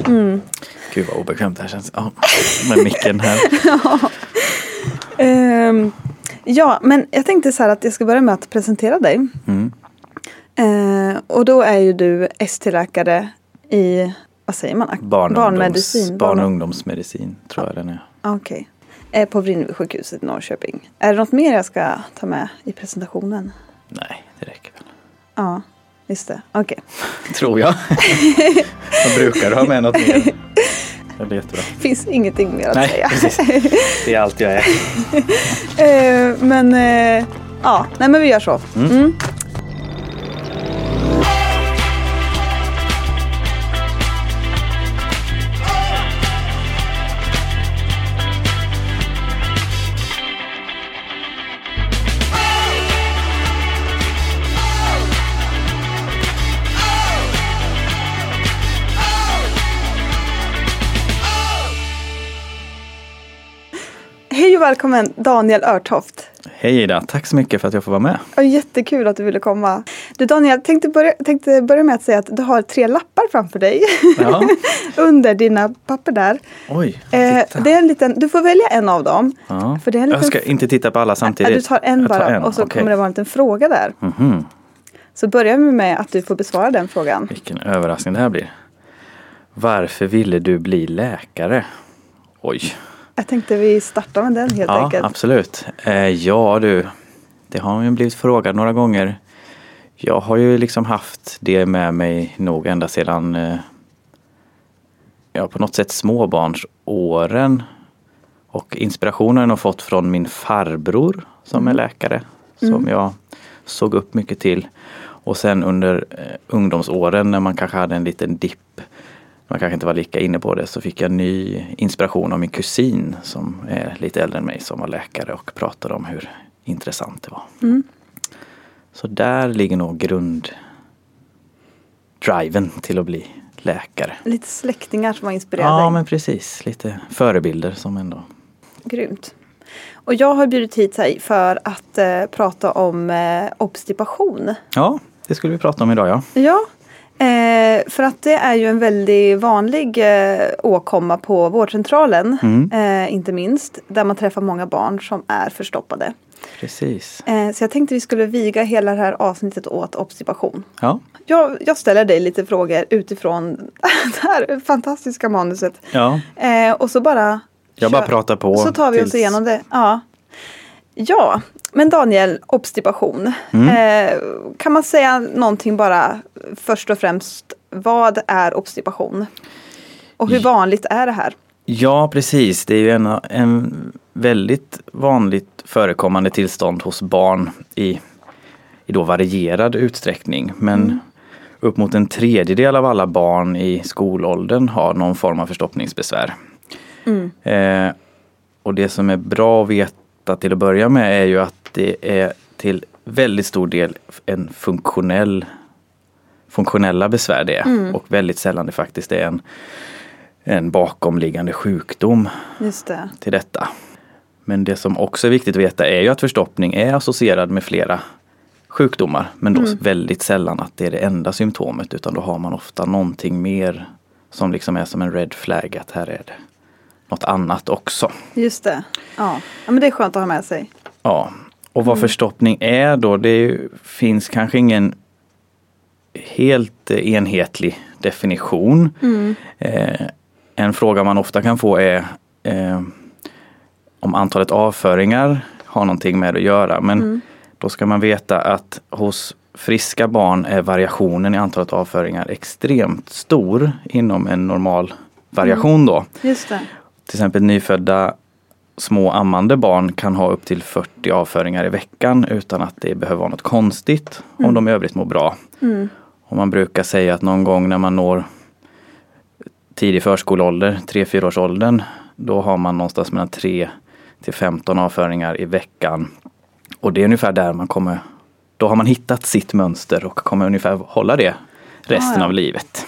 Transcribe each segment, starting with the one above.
Okej. Gud vad obekvämt det här känns. Ja, med micken här. Ehm, ja, men jag tänkte så här att jag ska börja med att presentera dig. Mm. Eh, och då är ju du ST-läkare i, vad säger man? Barn, Barnmedicin. Barn och ungdomsmedicin tror jag den är. Okej. Eh, på Vrinnevi sjukhuset i Norrköping. Är det något mer jag ska ta med i presentationen? Nej, det räcker väl. Ja, just det. Okej. Tror jag. Man brukar ha med något mer. Det blir jättebra. Finns ingenting mer att Nej, säga. precis. Det är allt jag är. Eh, men eh, ja, nej men vi gör så. Mm. Hej välkommen Daniel Örtoft. Hej Ida, tack så mycket för att jag får vara med. Ja, jättekul att du ville komma. Du Daniel, tänkte börja, tänkte börja med att säga att du har tre lappar framför dig. Ja. Under dina papper där. Oj, Eh, det är en liten, du får välja en av dem. Ja. För det är en Jag liten, ska inte titta på alla samtidigt. Du tar en Jag bara och så okej. kommer det vara en liten fråga där. Mhm. Så börjar vi med att du får besvara den frågan. Vilken överraskning det här blir. Varför ville du bli läkare? Oj. Jag tänkte vi startar med den helt Ja, enkelt. absolut. Eh, ja du, det har ju blivit frågad några gånger. Jag har ju liksom haft det med mig nog ända sedan eh, ja, på något sätt småbarnsåren. Och inspirationen har jag fått från min farbror som är läkare. Som jag såg upp mycket till. Och sen under eh, ungdomsåren när man kanske hade en liten dipp man kanske inte var lika inne på det så fick jag ny inspiration av min kusin som är lite äldre än mig som var läkare och pratade om hur intressant det var. Så där ligger nog grunddriven till att bli läkare. Lite släktingar som har inspirerat Ja dig. men precis, lite förebilder som ändå Grymt. Och jag har bjudit hit dig för att eh, prata om eh, obstipation. Ja, det skulle vi prata om idag ja. Ja, eh, för att det är ju en väldigt vanlig eh, åkomma på vårdcentralen. Mm. Eh, inte minst. Där man träffar många barn som är förstoppade. Precis. Eh, så jag tänkte vi skulle viga hela det här avsnittet åt obstipation. Ja, Jag, jag ställer dig lite frågor utifrån det här fantastiska manuset. ja. Eh, och så bara jag bara pratar på. Så tar vi oss tills- igenom det. Ja. Ja, men Daniel, obstipation. Mm. Eh, kan man säga någonting bara först och främst. Vad är obstipation? Och hur vanligt är det här? Ja, precis. Det är ju en, en väldigt vanligt förekommande tillstånd hos barn i, i då varierad utsträckning. Men upp mot en tredjedel av alla barn i skolåldern har någon form av förstoppningsbesvär. Eh, och det som är bra att veta till att börja med är ju att det är till väldigt stor del en funktionell funktionella besvär det är. Och väldigt sällan det faktiskt är en, en bakomliggande sjukdom det. till detta. Men det som också är viktigt att veta är ju att förstoppning är associerad med flera sjukdomar. Men då väldigt sällan att det är det enda symptomet utan då har man ofta någonting mer som liksom är som en red flag att här är det något annat också. Just det. Ja. ja, men det är skönt att ha med sig. Ja, och vad förstoppning är då, det är finns kanske ingen helt eh, enhetlig definition. Eh, en fråga man ofta kan få är eh, om antalet avföringar har någonting med att göra. Men då ska man veta att hos friska barn är variationen i antalet avföringar extremt stor inom en normal variation då. Just det. Till exempel nyfödda små ammande barn kan ha upp till 40 avföringar i veckan utan att det behöver vara något konstigt om de i övrigt mår bra. Och man brukar säga att någon gång när man når tidig förskoleålder, 3-4 års åldern, då har man någonstans mellan 3 till 15 avföringar i veckan. Och det är ungefär där man kommer, då har man hittat sitt mönster och kommer ungefär hålla det resten Ah, ja. av livet.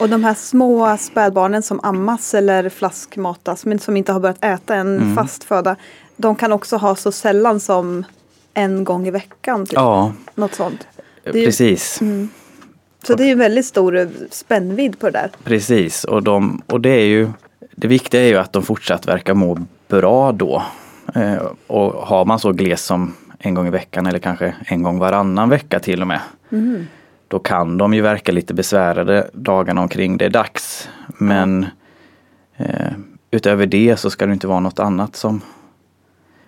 Och de här små spädbarnen som ammas eller flaskmatas men som inte har börjat äta en Mm. fast föda. De kan också ha så sällan som en gång i veckan. Typ. Ja, Något sånt. är ju- precis. Så det är ju väldigt stor spännvidd på det där. Precis, och, de, och det är ju Det viktiga är ju att de fortsatt verkar må bra då. Eh, och har man så gles som en gång i veckan eller kanske en gång varannan vecka till och med. Då kan de ju verka lite besvärade dagarna omkring det är dags. Men eh, utöver det så ska det inte vara något annat som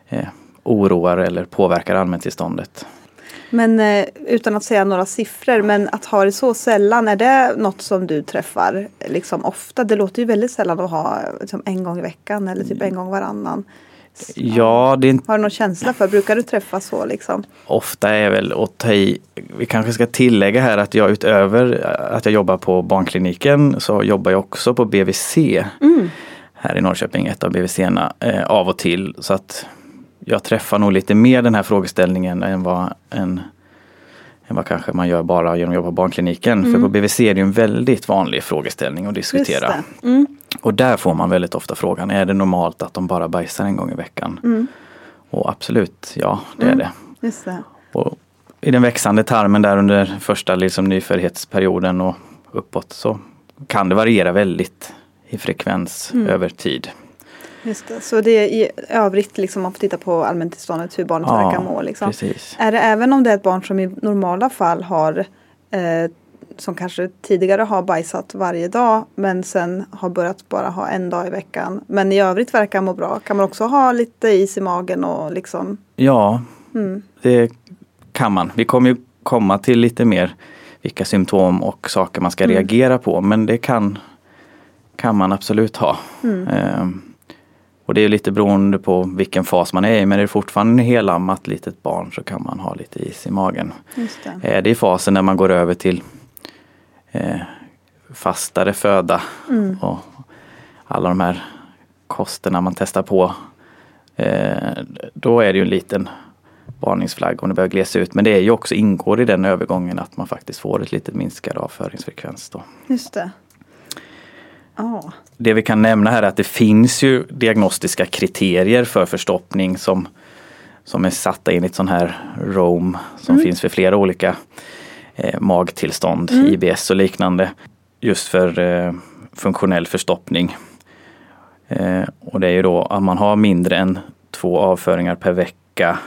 eh, oroar eller påverkar allmäntillståndet. Men eh, utan att säga några siffror, men att ha det så sällan, är det något som du träffar liksom ofta? Det låter ju väldigt sällan att ha liksom, en gång i veckan eller typ en gång varannan. Ja, det inte Har du någon känsla för, brukar du träffa så liksom? ofta är väl att ta i. Vi kanske ska tillägga här att jag utöver att jag jobbar på barnkliniken så jobbar jag också på BVC här i Norrköping, ett av BVC-erna, eh, av och till. Så att jag träffar nog lite mer den här frågeställningen än vad, en, än vad kanske man gör bara genom att jobba på barnkliniken. För på BVC är det en väldigt vanlig frågeställning att diskutera. Det. Mm. Och där får man väldigt ofta frågan, är det normalt att de bara bajsar en gång i veckan? Mm. Och absolut, ja det är det. Just det. Och I den växande tarmen där under första liksom nyföddhetsperioden och uppåt så kan det variera väldigt i frekvens Mm. över tid. Just det. Så det är i övrigt, liksom, man får titta på allmäntillståndet, hur barnet verkar må. Liksom. precis. Är det även om det är ett barn som i normala fall har eh, som kanske tidigare har bajsat varje dag men sen har börjat bara ha en dag i veckan. Men i övrigt verkar må bra. Kan man också ha lite is i magen och liksom Ja, Mm. det kan man. Vi kommer ju komma till lite mer vilka symptom och saker man ska Mm. reagera på men det kan, kan man absolut ha. Mm. Ehm, och det är lite beroende på vilken fas man är i men är det fortfarande helammat litet barn så kan man ha lite is i magen. Det. Är det i fasen när man går över till eh, fastare föda Mm. och alla de här kosterna man testar på. Eh, då är det ju en liten varningsflagg om det börjar glesa ut. Men det är ju också ingår i den övergången att man faktiskt får ett lite minskad avföringsfrekvens. Då. Just det. Ja. Det vi kan nämna här är att det finns ju diagnostiska kriterier för förstoppning som, som är satta enligt sån här ROM som finns för flera olika eh, magtillstånd, IBS och liknande. Just för eh, funktionell förstoppning. Eh, och det är ju då att man har mindre än två avföringar per vecka.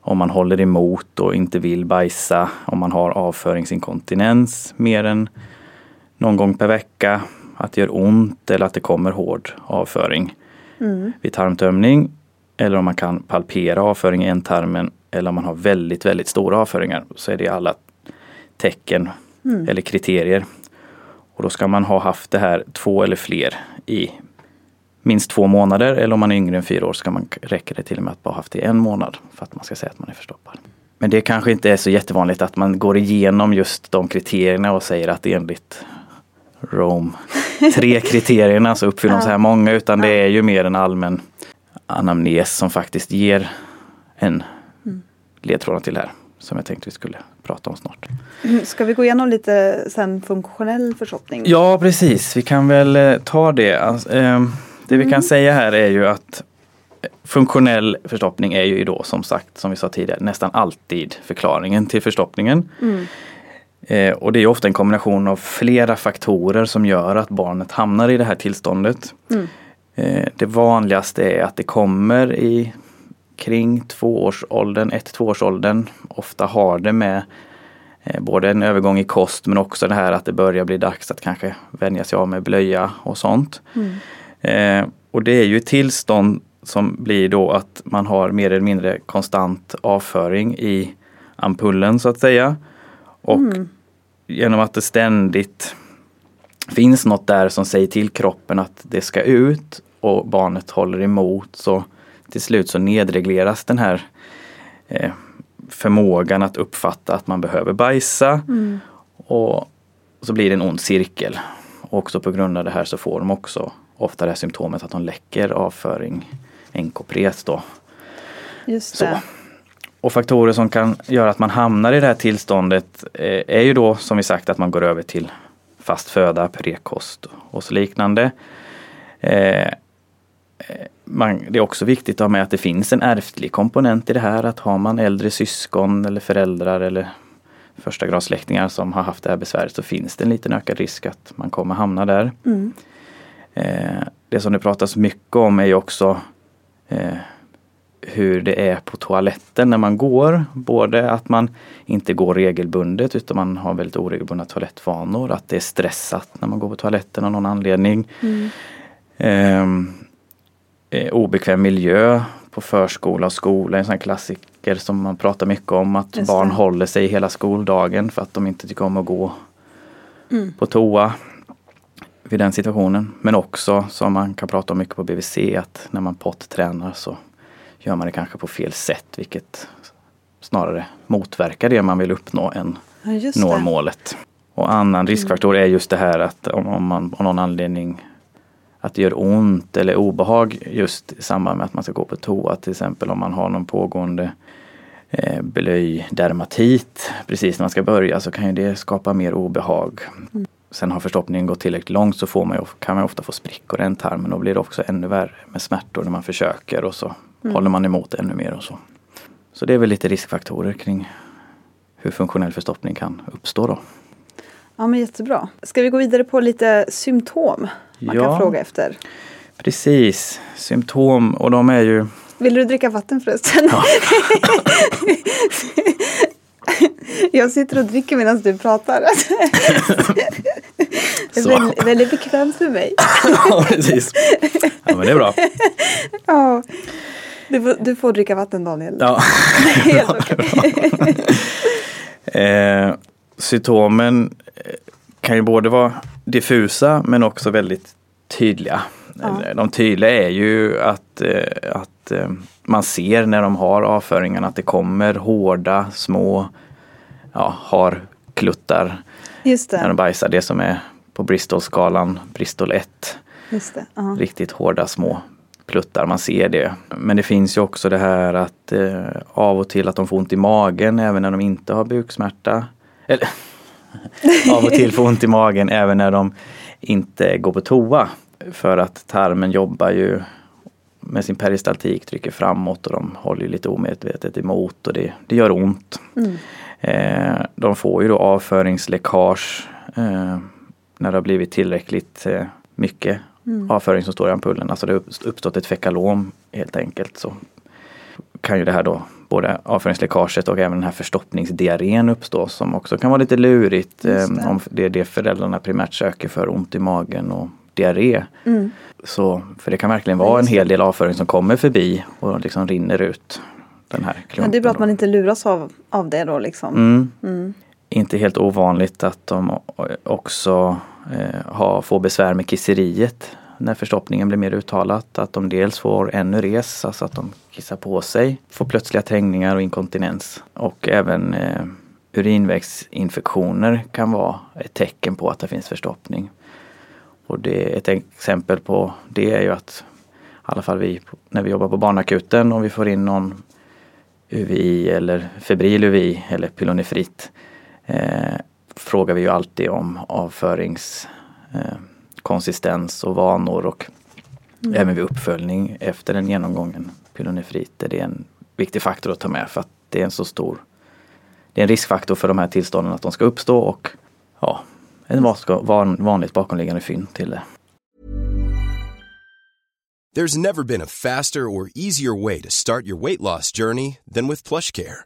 Om man håller emot och inte vill bajsa. Om man har avföringsinkontinens mer än någon gång per vecka. Att det gör ont eller att det kommer hård avföring vid tarmtömning. Eller om man kan palpera avföring i ändtarmen. Eller om man har väldigt, väldigt stora avföringar. Så är det alla tecken eller kriterier. Och då ska man ha haft det här två eller fler i minst två månader. Eller om man är yngre än fyra år ska man, räcker det till och med att bara haft det i en månad för att man ska säga att man är förstoppad. Men det kanske inte är så jättevanligt att man går igenom just de kriterierna och säger att enligt Rome tre kriterierna så uppfyller de så här många utan det är ju mer en allmän anamnes som faktiskt ger en ledtråd till det här som jag tänkte vi skulle prata om snart. Mm, Ska vi gå igenom lite sen funktionell förstoppning? Ja precis, vi kan väl eh, ta det. Alltså, ehm, det vi kan säga här är ju att funktionell förstoppning är ju då som sagt, som vi sa tidigare, nästan alltid förklaringen till förstoppningen. Eh, och det är ofta en kombination av flera faktorer som gör att barnet hamnar i det här tillståndet. Eh, det vanligaste är att det kommer i kring tvåårsåldern, ett tvåårsåldern. Ofta har det med Eh, både en övergång i kost men också det här att det börjar bli dags att kanske vänja sig av med blöja och sånt. Mm. Och det är ju ett tillstånd som blir då att man har mer eller mindre konstant avföring i ampullen så att säga. Och mm. Genom att det ständigt finns något där som säger till kroppen att det ska ut och barnet håller emot så till slut så nedregleras den här eh, förmågan att uppfatta att man behöver bajsa. Mm. Och så blir det en ond cirkel. Och också på grund av det här så får de också ofta det här symptomet att de läcker avföring, enkopres då. Just det. Så. Och faktorer som kan göra att man hamnar i det här tillståndet eh, är ju då som vi sagt att man går över till fast föda, prekost och så liknande. Eh, man, det är också viktigt att ha med att det finns en ärftlig komponent i det här. Att har man äldre syskon eller föräldrar eller första grads släktingar som har haft det här besväret så finns det en liten ökad risk att man kommer hamna där. Mm. Eh, det som det pratas mycket om är ju också eh, hur det är på toaletten när man går. Både att man inte går regelbundet utan man har väldigt oregelbundna toalettvanor. Att det är stressat när man går på toaletten av någon anledning. Mm. Eh, obekväm miljö på förskola och skola, en sån klassiker som man pratar mycket om. Att barn håller sig hela skoldagen för att de inte tycker om att gå mm. på toa vid den situationen. Men också som man kan prata om mycket på BVC att när man pottränar så gör man det kanske på fel sätt vilket snarare motverkar det man vill uppnå än ja, når målet. Och annan riskfaktor är just det här att om, om man av någon anledning att det gör ont eller obehag just i samband med att man ska gå på toa. Till exempel om man har någon pågående eh, blöjdermatit precis när man ska börja så kan ju det skapa mer obehag. Mm. Sen har förstoppningen gått tillräckligt långt så får man ju, kan man ofta få sprickor i ändtarmen och då blir det också ännu värre med smärtor när man försöker och så mm. håller man emot ännu mer och så. Så det är väl lite riskfaktorer kring hur funktionell förstoppning kan uppstå då. Ja men jättebra. Ska vi gå vidare på lite symptom man ja, kan fråga efter? Precis, symptom och de är ju Vill du dricka vatten förresten? Ja. Jag sitter och dricker medan du pratar. Det är väldigt, bekvämt för mig. Ja, precis. Ja, men det är bra. Ja. Du får, du får dricka vatten Daniel. Ja. Helt okej. eh, symptomen kan ju både vara diffusa men också väldigt tydliga. Ja. De tydliga är ju att, eh, att eh, man ser när de har avföringarna att det kommer hårda, små, ja, har kluttar när de bajsar. Det som är på Bristol-skalan, Bristol 1. Just det. Uh -huh. Riktigt hårda små pluttar, man ser det. Men det finns ju också det här att eh, av och till att de får ont i magen även när de inte har buksmärta. Eller av och till får ont i magen även när de inte går på toa. För att tarmen jobbar ju med sin peristaltik, trycker framåt och de håller lite omedvetet emot och det, det gör ont. Mm. Eh, de får ju då avföringsläckage eh, när det har blivit tillräckligt eh, mycket mm. avföring som står i ampullen. Alltså det har uppstått ett fekalom helt enkelt. Så kan ju det här då både avföringsläckaget och även den här förstoppningsdiarrén uppstå som också kan vara lite lurigt det. Eh, om det är det föräldrarna primärt söker för, ont i magen och diarré. Mm. Så, för det kan verkligen vara en hel del avföring som kommer förbi och liksom rinner ut. Den här Men det är bra att man inte luras av, av det då liksom. Mm. Inte helt ovanligt att de också eh, har, får besvär med kisseriet när förstoppningen blir mer uttalat. Att de dels får enures, alltså att de kissar på sig, får plötsliga trängningar och inkontinens. Och även eh, urinvägsinfektioner kan vara ett tecken på att det finns förstoppning. Och det, ett exempel på det är ju att i alla fall vi när vi jobbar på barnakuten om vi får in någon UVI eller febril UVI eller pylonefrit eh, frågar vi ju alltid om avförings eh, och vanor och mm. även vid uppföljning efter en genomgången pylonefrit är det en viktig faktor att ta med för att det är en så stor det är en riskfaktor för de här tillstånden att de ska uppstå och ja, en van, vanligt bakomliggande fynd till det. There's never been a faster or easier way to start your weight loss journey than with plush care.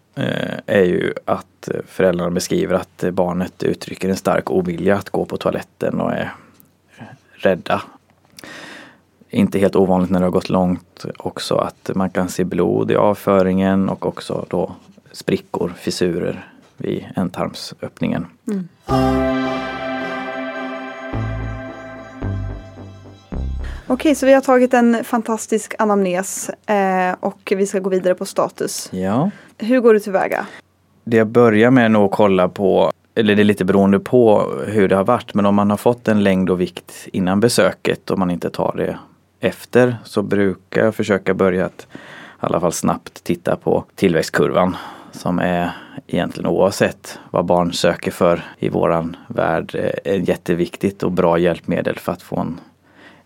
Eh, är ju att föräldrarna beskriver att barnet uttrycker en stark ovilja att gå på toaletten och är rädda. Inte helt ovanligt när det har gått långt också att man kan se blod i avföringen och också då sprickor, fissurer vid ändtarmsöppningen. Mm. Okej, så vi har tagit en fantastisk anamnes eh, och vi ska gå vidare på status. Ja. Hur går du tillväga? Det jag börjar med är nog att kolla på, eller det är lite beroende på hur det har varit, men om man har fått en längd och vikt innan besöket och man inte tar det efter så brukar jag försöka börja att i alla fall snabbt titta på tillväxtkurvan som är egentligen oavsett vad barn söker för i våran värld eh, ett jätteviktigt och bra hjälpmedel för att få en,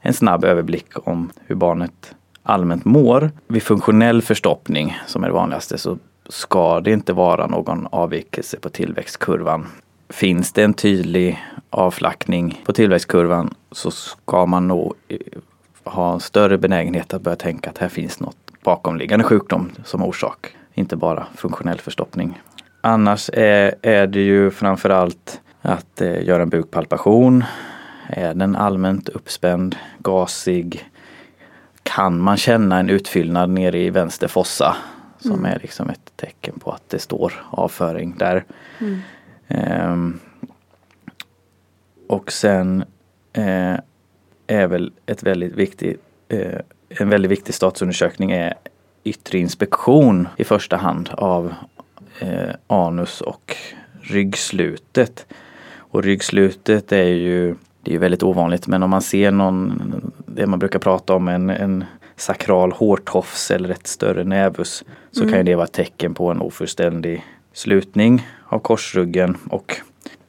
en snabb överblick om hur barnet allmänt mår. Vid funktionell förstoppning, som är det vanligaste, så ska det inte vara någon avvikelse på tillväxtkurvan. Finns det en tydlig avflackning på tillväxtkurvan så ska man nog eh, ha en större benägenhet att börja tänka att här finns något bakomliggande sjukdom som orsak. Inte bara funktionell förstoppning. Annars är, är det ju framförallt att eh, göra en bukpalpation. Är den allmänt uppspänd, gasig? Kan man känna en utfyllnad nere i vänster fossa? Som är liksom ett tecken på att det står avföring där. Ehm, och sen eh, är väl ett väldigt viktigt, eh, en väldigt viktig statsundersökning är yttre inspektion i första hand av eh, anus och ryggslutet. Och ryggslutet är ju det är ju väldigt ovanligt men om man ser någon, det man brukar prata om en, en sakral hårtofs eller ett större nävus så kan ju det vara ett tecken på en ofullständig slutning av korsryggen och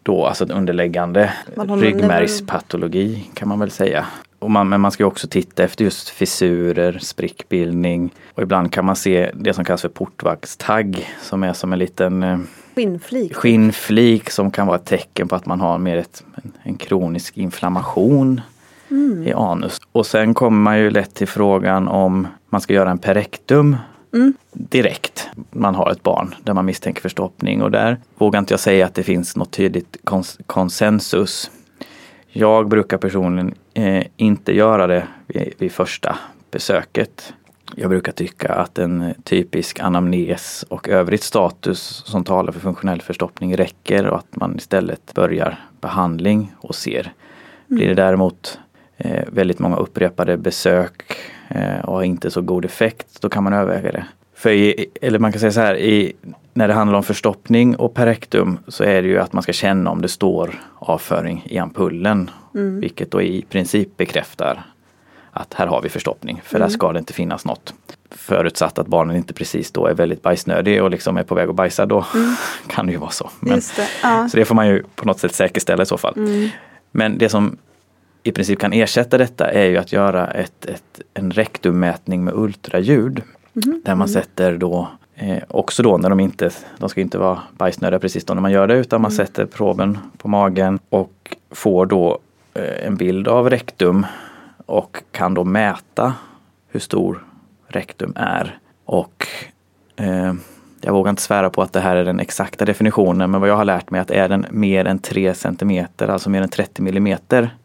då alltså en underläggande ryggmärgspatologi kan man väl säga. Och man, men man ska ju också titta efter just fissurer, sprickbildning och ibland kan man se det som kallas för portvaktstagg som är som en liten eh, Skinnflik. skinnflik som kan vara ett tecken på att man har mer ett, en, kronisk inflammation i anus. Och sen kommer man ju lätt till frågan om man ska göra en perektum direkt. Man har ett barn där man misstänker förstoppning och där vågar inte jag säga att det finns något tydligt kons- konsensus. Jag brukar personligen eh, inte göra det vid, vid första besöket. Jag brukar tycka att en typisk anamnes och övrigt status som talar för funktionell förstoppning räcker och att man istället börjar behandling och ser. Blir det däremot eh, väldigt många upprepade besök eh, och har inte så god effekt, då kan man överväga det. För i, eller man kan säga så här, i, när det handlar om förstoppning och perektum så är det ju att man ska känna om det står avföring i ampullen. Vilket då i princip bekräftar att här har vi förstoppning, för där ska det inte finnas något. Förutsatt att barnen inte precis då är väldigt bajsnödig och liksom är på väg att bajsa, då kan det ju vara så. Men, Just det. Ja. så det får man ju på något sätt säkerställa i så fall. Men det som i princip kan ersätta detta är ju att göra ett, ett, en rektummätning med ultraljud. Där man sätter då Eh, också då när de inte, de ska inte vara bajsnödiga precis då när man gör det utan man sätter proben på magen och får då eh, en bild av rektum och kan då mäta hur stor rektum är. Och eh, jag vågar inte svära på att det här är den exakta definitionen men vad jag har lärt mig att är den mer än 3 cm, alltså mer än 30 millimeter,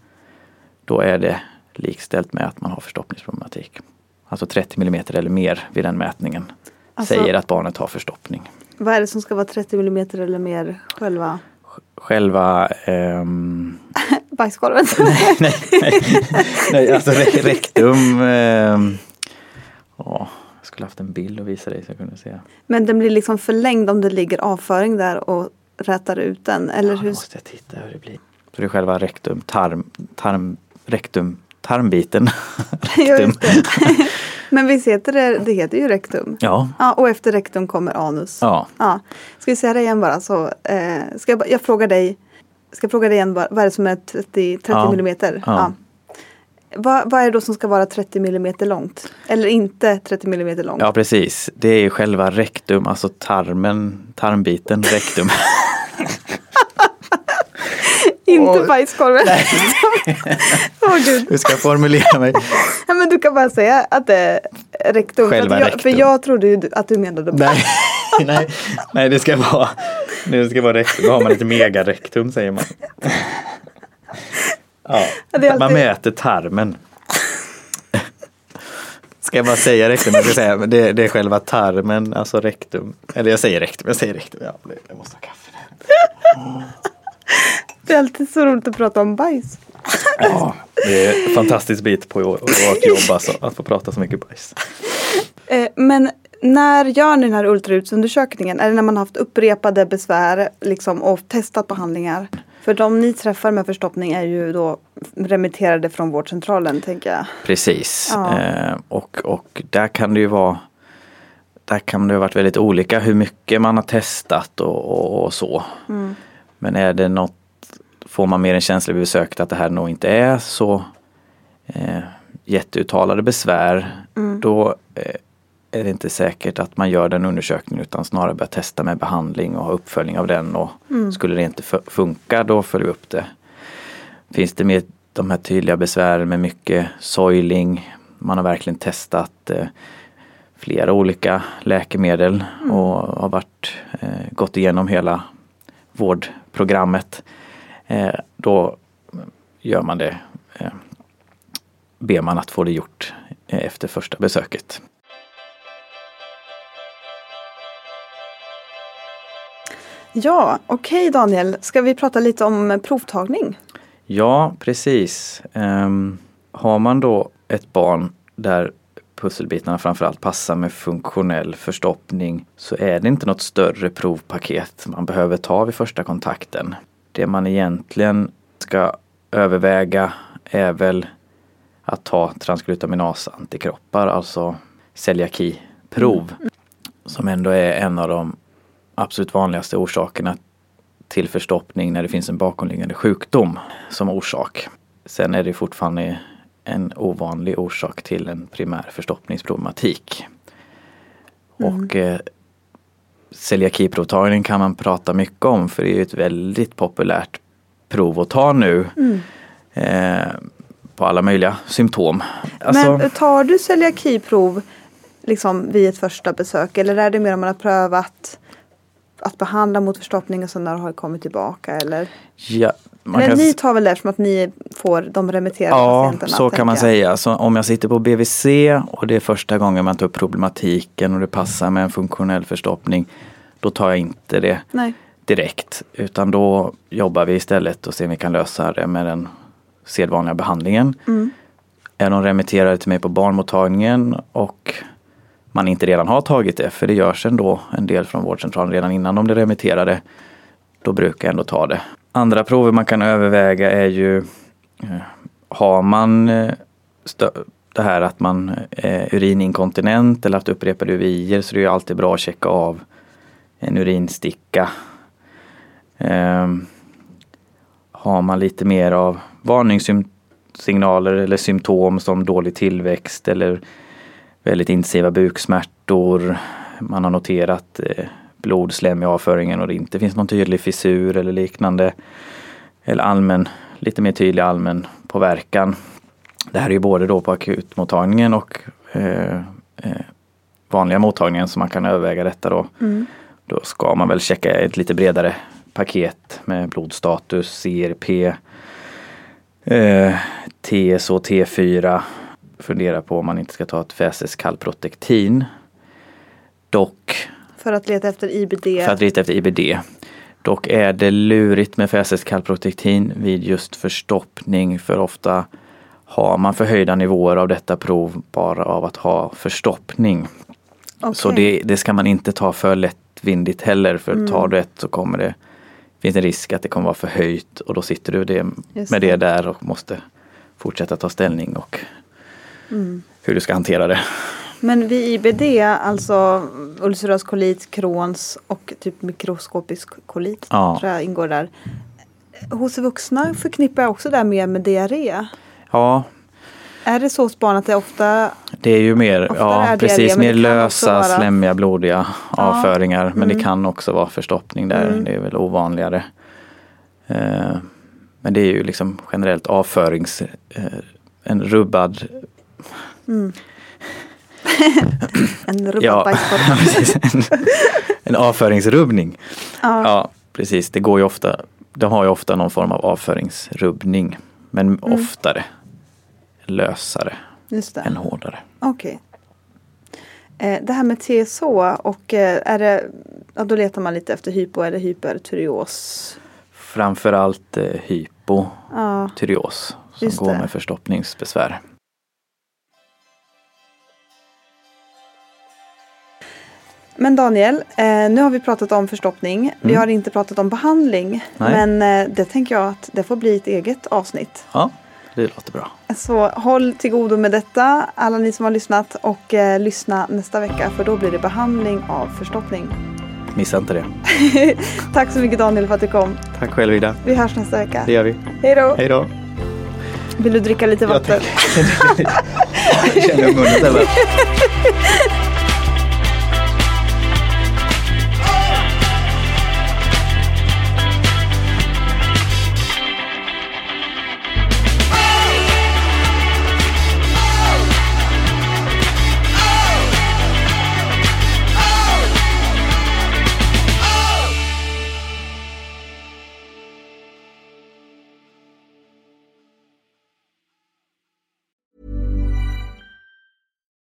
då är det likställt med att man har förstoppningsproblematik. Alltså 30 millimeter eller mer vid den mätningen Alltså- säger att barnet har förstoppning. Vad är det som ska vara 30 millimeter eller mer själva Själva ehm, bajskorven? nej, nej, nej, alltså re- rektum. ehm, ja, jag skulle haft en bild att visa dig så jag kunde se. Men den blir liksom förlängd om det ligger avföring där och rätar ut den. Eller Ja, hur? måste jag titta hur det blir. Så det är själva rektum, tarm, tarm, rektum, tarmbiten. Rektum. Men visst heter det, det heter ju rektum? Ja, Ja, och efter rektum kommer anus. ja. Ja. Ska vi säga det igen bara så. Eh, ska jag, jag frågar dig. Ska jag fråga dig igen bara, vad är det som är 30, 30 Ja. millimeter? Ja. Vad, vad är det då som ska vara 30 millimeter långt? Eller inte 30 millimeter långt? Ja precis, det är själva rektum, alltså tarmen, tarmbiten, rektum. inte Oj. bajskorven. Åh gud. Hur ska jag formulera mig? Ja, men du kan bara säga att det är rektum. För, Själva jag, rektum. för jag trodde ju att du menade Nej, nej, nej det ska vara, det ska vara rektum, då har man ett megarektum säger man. Ja, är man alltid- mäter tarmen. Ska jag bara säga rektum? Jag ska säga, det, det är själva tarmen, alltså rektum. Eller jag säger rektum, jag säger rektum. Ja, jag måste ha kaffe. Det är alltid så roligt att prata om bajs. Ja, det är ett fantastiskt bit på vårt jobb alltså, att få prata så mycket bajs. Eh, men när gör ni den här ultraljudsundersökningen? Är det när man har haft upprepade besvär liksom, och testat behandlingar? För de ni träffar med förstoppning är ju då remitterade från vårdcentralen tänker jag. Precis. Ja. Eh, och, och där kan det ju vara Där kan det ha varit väldigt olika hur mycket man har testat och, och, och så. Men är det något Får man mer en känsla vid besöket att det här nog inte är så eh, jätteuttalade besvär då eh, är det inte säkert att man gör den undersökningen utan snarare börjar testa med behandling och ha uppföljning av den. Och skulle det inte fu- funka då följer vi upp det. Finns det mer de här tydliga besvären med mycket soiling, man har verkligen testat eh, flera olika läkemedel och har varit, eh, gått igenom hela vårdprogrammet. Eh, då gör man det, eh, ber man att få det gjort eh, efter första besöket. Ja, okej Daniel. Ska vi prata lite om provtagning? Ja, precis. Ehm, har man då ett barn där pusselbitarna framförallt passar med funktionell förstoppning så är det inte något större provpaket man behöver ta vid första kontakten. Det man egentligen ska överväga är väl att ta transglutaminasantikroppar, alltså celiakiprov. Som ändå är en av de absolut vanligaste orsakerna till förstoppning när det finns en bakomliggande sjukdom som orsak. Sen är det fortfarande en ovanlig orsak till en primär förstoppningsproblematik. Och eh, celiakiprovtagning kan man prata mycket om för det är ett väldigt populärt prov att ta nu. Eh, på alla möjliga symptom. Alltså, Men tar du celiakiprov liksom vid ett första besök eller är det mer om man har prövat att behandla mot förstoppning och sen när det har kommit tillbaka eller? ja, man eller ni tar väl det eftersom att ni får de remitterade Ja, patienterna? så kan man jag. säga. Så om jag sitter på BVC och det är första gången man tar upp problematiken och det passar med en funktionell förstoppning. Då tar jag inte det Nej. direkt. Utan då jobbar vi istället och ser om vi kan lösa det med den sedvanliga behandlingen. Är de remitterade till mig på barnmottagningen och man inte redan har tagit det, för det görs ändå en del från vårdcentralen redan innan de blir remitterade. Då brukar jag ändå ta det. Andra prover man kan överväga är ju eh, har man eh, det här att man är urininkontinent eller haft upprepade uvier så det är ju alltid bra att checka av en urinsticka. Um, ehm, har man lite mer av varningssignaler eller symptom som dålig tillväxt eller väldigt intensiva buksmärtor, man har noterat eh, blodslem i avföringen och det inte finns någon tydlig fissur eller liknande. Eller allmän, lite mer tydlig allmän påverkan. Det här är ju både då på akutmottagningen och eh, eh, vanliga mottagningen som man kan överväga detta då. Mm. Då ska man väl checka ett lite bredare paket med blodstatus, CRP, eh, TSO, T4. Fundera på om man inte ska ta ett fäseskalprotektin. Dock För att leta efter IBD. för att leta efter IBD. Dock är det lurigt med fäseskalprotektin vid just förstoppning för ofta har man förhöjda nivåer av detta prov bara av att ha förstoppning. Så Okej. det, det ska man inte ta för lättvindigt heller för Mm. tar du ett så kommer det finns en risk att det kommer vara förhöjt och då sitter du det, med det där och måste fortsätta ta ställning och Mm. hur du ska hantera det. Men vid IBD, alltså ulcerös kolit, Crohns och typ mikroskopisk kolit Ja. tror jag ingår där. Hos vuxna förknippar jag också det mer med diarré. Ja, Är det så hos barn att det ofta Det är ju mer, ja precis, mer lösa, vara- slemmiga, blodiga avföringar. Men Mm. det kan också vara förstoppning där, Mm. det är väl ovanligare. Eh, men det är ju liksom generellt avförings, eh, en rubbad, en rubbad ja, en, en avföringsrubbning. Ja. Ja, precis, det går ju ofta, de har ju ofta någon form av avföringsrubbning. Men Mm. oftare lösare än hårdare. Okej. Eh, det här med TSH och eh, är det, ja, då letar man lite efter hypo eller hypertyreos. Framförallt eh, hypotyreos Ja, som går det. med förstoppningsbesvär. Men Daniel, eh, nu har vi pratat om förstoppning. Vi Mm. har inte pratat om behandling. Nej. Men eh, det tänker jag att det får bli ett eget avsnitt. Ja, det låter bra. Så håll till godo med detta, alla ni som har lyssnat. Och eh, lyssna nästa vecka för då blir det behandling av förstoppning. Missa inte det. Tack så mycket Daniel för att du kom. Tack själv Ida. Vi hörs nästa vecka. Det gör vi. Hej då! Hej då. Vill du dricka lite vatten? Jag känner i munnen